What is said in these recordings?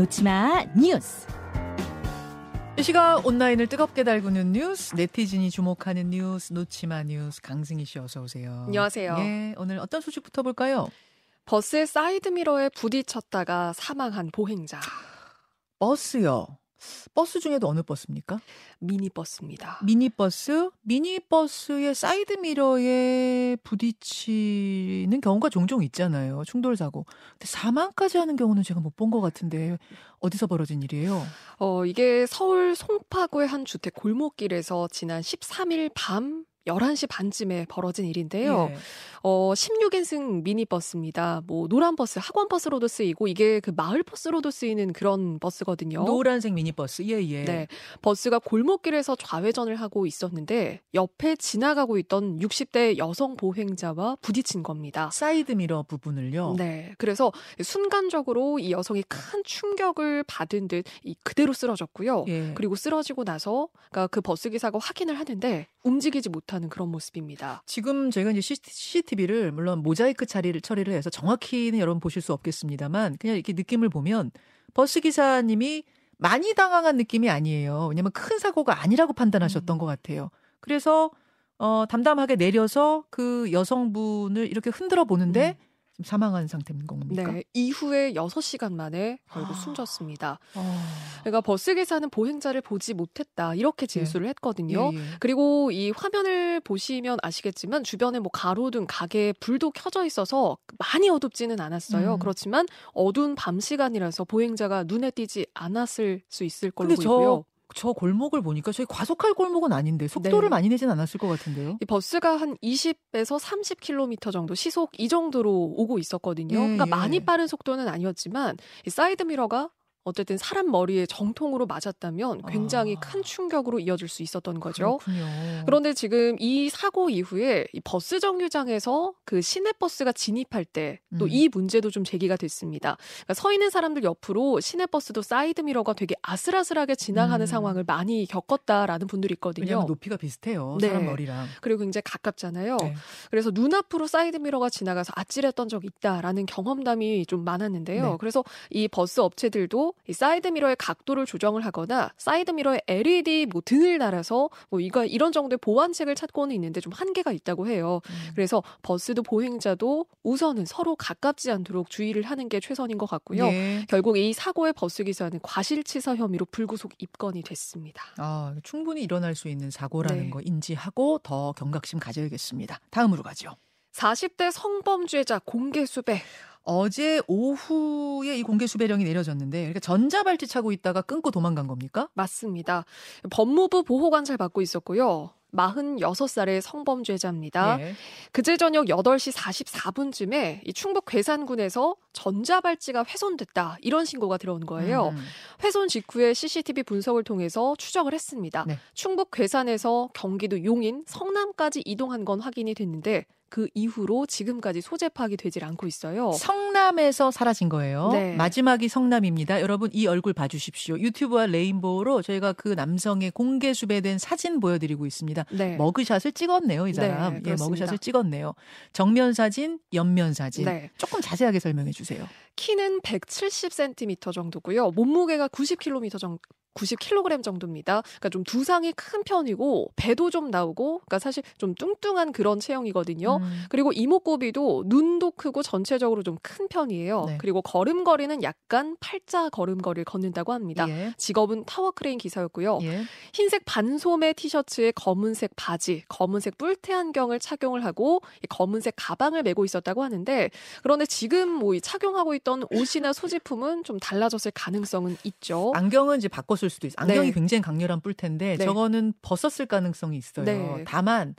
놓지마 뉴스. 이 시각 온라인을 뜨겁게 달구는 뉴스, 네티즌이 주목하는 뉴스, 놓지마 뉴스, 강승희 씨 어서 오세요. 안녕하세요. 예, 오늘 어떤 소식부터 볼까요? 버스의 사이드미러에 부딪혔다가 사망한 보행자. 버스요. 버스 중에도 어느 버스입니까? 미니버스입니다. 미니버스? 미니버스의 사이드 미러에 부딪히는 경우가 종종 있잖아요. 충돌 사고. 근데 사망까지 하는 경우는 제가 못 본 것 같은데 어디서 벌어진 일이에요? 어, 이게 서울 송파구의 한 주택 골목길에서 지난 13일 밤 11시 반쯤에 벌어진 일인데요. 예. 어, 16인승 미니버스입니다. 뭐, 노란 버스, 학원 버스로도 쓰이고, 이게 그 마을 버스로도 쓰이는 그런 버스거든요. 노란색 미니버스. 예, 예. 네. 버스가 골목길에서 좌회전을 하고 있었는데, 옆에 지나가고 있던 60대 여성 보행자와 부딪힌 겁니다. 사이드 미러 부분을요. 네. 그래서 순간적으로 이 여성이 큰 충격을 받은 듯이 그대로 쓰러졌고요. 예. 그리고 쓰러지고 나서 그러니까 그 버스 기사가 확인을 하는데 움직이지 못 하는 그런 모습입니다. 지금 저희가 이제 CCTV를 물론 모자이크 처리를 처리를 해서 정확히는 여러분 보실 수 없겠습니다만 그냥 이렇게 느낌을 보면 버스 기사님이 많이 당황한 느낌이 아니에요. 왜냐하면 큰 사고가 아니라고 판단하셨던 음. 것 같아요. 그래서 어, 담담하게 내려서 그 여성분을 이렇게 흔들어 보는데 음. 지금 사망한 상태인 겁니까? 네. 이후에 6시간 만에 결국 아. 숨졌습니다. 어. 그러니까 버스 기사는 보행자를 보지 못했다. 이렇게 진술을 했거든요. 예, 예. 그리고 이 화면을 보시면 아시겠지만 주변에 뭐 가로등 가게에 불도 켜져 있어서 많이 어둡지는 않았어요. 음. 그렇지만 어두운 밤 시간이라서 보행자가 눈에 띄지 않았을 수 있을 걸로 보이고요. 저 골목을 보니까 저희 과속할 골목은 아닌데 속도를 네. 많이 내진 않았을 것 같은데요. 이 버스가 한 20에서 30km 정도 시속 이 정도로 오고 있었거든요. 예, 그러니까 예. 많이 빠른 속도는 아니었지만 이 사이드 미러가 어쨌든 사람 머리에 정통으로 맞았다면 굉장히 아. 큰 충격으로 이어질 수 있었던 거죠. 그렇군요. 그런데 지금 이 사고 이후에 이 버스 정류장에서 그 시내버스가 진입할 때 또 음. 이 문제도 좀 제기가 됐습니다. 그러니까 서 있는 사람들 옆으로 시내버스도 사이드 미러가 되게 아슬아슬하게 지나가는 음. 상황을 많이 겪었다라는 분들이 있거든요. 높이가 비슷해요. 네. 사람 머리랑. 그리고 굉장히 가깝잖아요. 네. 그래서 눈앞으로 사이드 미러가 지나가서 아찔했던 적이 있다라는 경험담이 좀 많았는데요. 네. 그래서 이 버스 업체들도 이 사이드 미러의 각도를 조정을 하거나 사이드 미러에 LED 뭐 등을 달아서 뭐 이거 이런 정도의 보완책을 찾고는 있는데 좀 한계가 있다고 해요. 음. 그래서 버스도 보행자도 우선은 서로 가깝지 않도록 주의를 하는 게 최선인 것 같고요. 예. 결국 이 사고의 버스 기사는 과실치사 혐의로 불구속 입건이 됐습니다. 아, 충분히 일어날 수 있는 사고라는 네. 거 인지하고 더 경각심 가져야겠습니다. 다음으로 가죠. 40대 성범죄자 공개 수배 어제 오후에 이 공개 수배령이 내려졌는데 이렇게 전자발찌 차고 있다가 끊고 도망간 겁니까? 맞습니다. 법무부 보호관찰 받고 있었고요. 46살의 성범죄자입니다. 예. 그제 저녁 8시 44분쯤에 이 충북 괴산군에서 전자발찌가 훼손됐다. 이런 신고가 들어온 거예요. 음. 훼손 직후에 CCTV 분석을 통해서 추적을 했습니다. 네. 충북 괴산에서 경기도 용인, 성남까지 이동한 건 확인이 됐는데 그 이후로 지금까지 소재 파악이 되질 않고 있어요. 성남에서 사라진 거예요. 네. 마지막이 성남입니다. 여러분 이 얼굴 봐주십시오. 유튜브와 레인보우로 저희가 그 남성의 공개 수배된 사진 보여드리고 있습니다. 네. 머그샷을 찍었네요, 이 사람. 네, 예. 머그샷을 찍었네요. 정면 사진, 옆면 사진. 네. 조금 자세하게 설명해 주세요. 키는 170cm 정도고요. 몸무게가 90kg 정도. 90kg 정도입니다. 그러니까 좀 두상이 큰 편이고 배도 좀 나오고 그러니까 사실 좀 뚱뚱한 그런 체형이거든요. 음. 그리고 이목구비도 눈도 크고 전체적으로 좀 큰 편이에요. 네. 그리고 걸음걸이는 약간 팔자 걸음걸이를 걷는다고 합니다. 예. 직업은 타워크레인 기사였고요. 예. 흰색 반소매 티셔츠에 검은색 바지, 검은색 뿔테 안경을 착용을 하고 이 검은색 가방을 메고 있었다고 하는데 그런데 지금 뭐이 착용하고 있던 옷이나 소지품은 좀 달라졌을 가능성은 있죠. 안경은 이제 바꿨을 수도 있어요. 안경이 네. 굉장히 강렬한 뿔텐데 네. 저거는 벗었을 가능성이 있어요. 네. 다만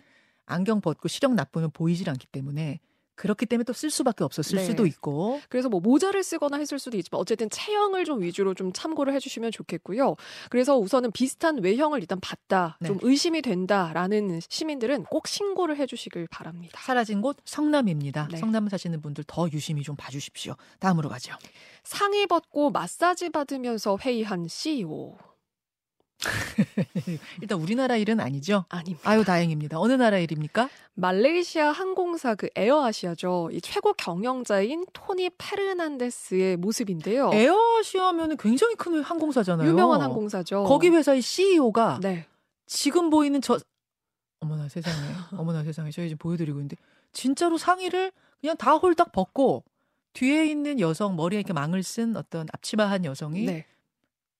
안경 벗고 시력 나쁘면 보이질 않기 때문에 그렇기 때문에 또 쓸 수밖에 없었을 네. 수도 있고. 그래서 뭐 모자를 쓰거나 했을 수도 있지만 어쨌든 체형을 좀 위주로 좀 참고를 해주시면 좋겠고요. 그래서 우선은 비슷한 외형을 일단 봤다, 네. 좀 의심이 된다라는 시민들은 꼭 신고를 해주시길 바랍니다. 사라진 곳 성남입니다. 네. 성남 사시는 분들 더 유심히 좀 봐주십시오. 다음으로 가죠. 상의 벗고 마사지 받으면서 회의한 CEO. 일단 우리나라 일은 아니죠? 아닙니다. 아유 다행입니다. 어느 나라 일입니까? 말레이시아 항공사 그 에어아시아죠. 이 최고 경영자인 토니 페르난데스의 모습인데요. 에어아시아면 굉장히 큰 항공사잖아요. 유명한 항공사죠. 거기 회사의 CEO가 네. 지금 보이는 저 어머나 세상에 어머나 세상에 저희 지금 보여드리고 있는데 진짜로 상의를 그냥 다 홀딱 벗고 뒤에 있는 여성 머리에 이렇게 망을 쓴 어떤 앞치마한 여성이 네.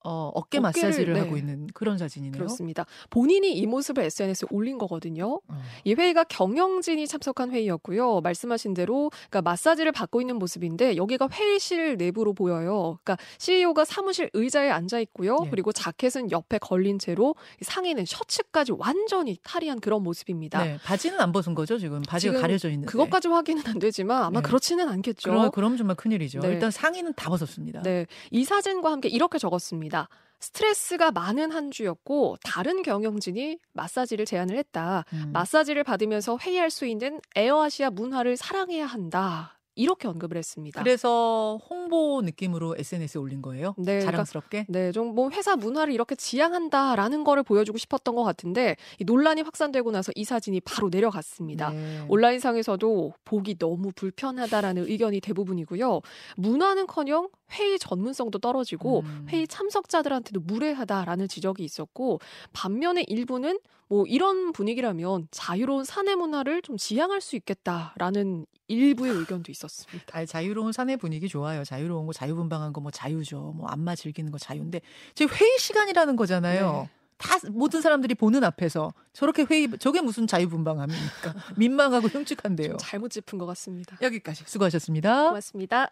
어, 어깨 어깨를, 마사지를 네. 하고 있는 그런 사진이네요. 그렇습니다. 본인이 이 모습을 SNS에 올린 거거든요. 어. 이 회의가 경영진이 참석한 회의였고요. 말씀하신 대로 그러니까 마사지를 받고 있는 모습인데 여기가 회의실 내부로 보여요. 그러니까 CEO가 사무실 의자에 앉아 있고요. 네. 그리고 자켓은 옆에 걸린 채로 이 상의는 셔츠까지 완전히 탈의한 그런 모습입니다. 네, 바지는 안 벗은 거죠 지금 바지가 지금 가려져 있는데. 그것까지 확인은 안 되지만 아마 네. 그렇지는 않겠죠. 그럼, 그럼 정말 큰일이죠. 네. 일단 상의는 다 벗었습니다. 네, 이 사진과 함께 이렇게 적었습니다. 스트레스가 많은 한 주였고 다른 경영진이 마사지를 제안을 했다. 음. 마사지를 받으면서 회의할 수 있는 에어아시아 문화를 사랑해야 한다. 이렇게 언급을 했습니다. 그래서 홍보 느낌으로 SNS에 올린 거예요. 네, 그러니까 자랑스럽게. 네, 좀 뭐 회사 문화를 이렇게 지향한다라는 거를 보여주고 싶었던 것 같은데 이 논란이 확산되고 나서 이 사진이 바로 내려갔습니다. 네. 온라인상에서도 보기 너무 불편하다라는 의견이 대부분이고요. 문화는커녕 회의 전문성도 떨어지고 음. 회의 참석자들한테도 무례하다라는 지적이 있었고 반면에 일부는 뭐 이런 분위기라면 자유로운 사내 문화를 좀 지향할 수 있겠다라는 일부의 의견도 있었습니다. 아, 자유로운 사내 분위기 좋아요. 자유로운 거, 자유분방한 거 뭐 자유죠. 뭐 안마 즐기는 거 자유인데 지금 회의 시간이라는 거잖아요. 네. 다 모든 사람들이 보는 앞에서 저렇게 회의 저게 무슨 자유분방함입니까? 민망하고 흉측한데요. 좀 잘못 짚은 것 같습니다. 여기까지 수고하셨습니다. 고맙습니다.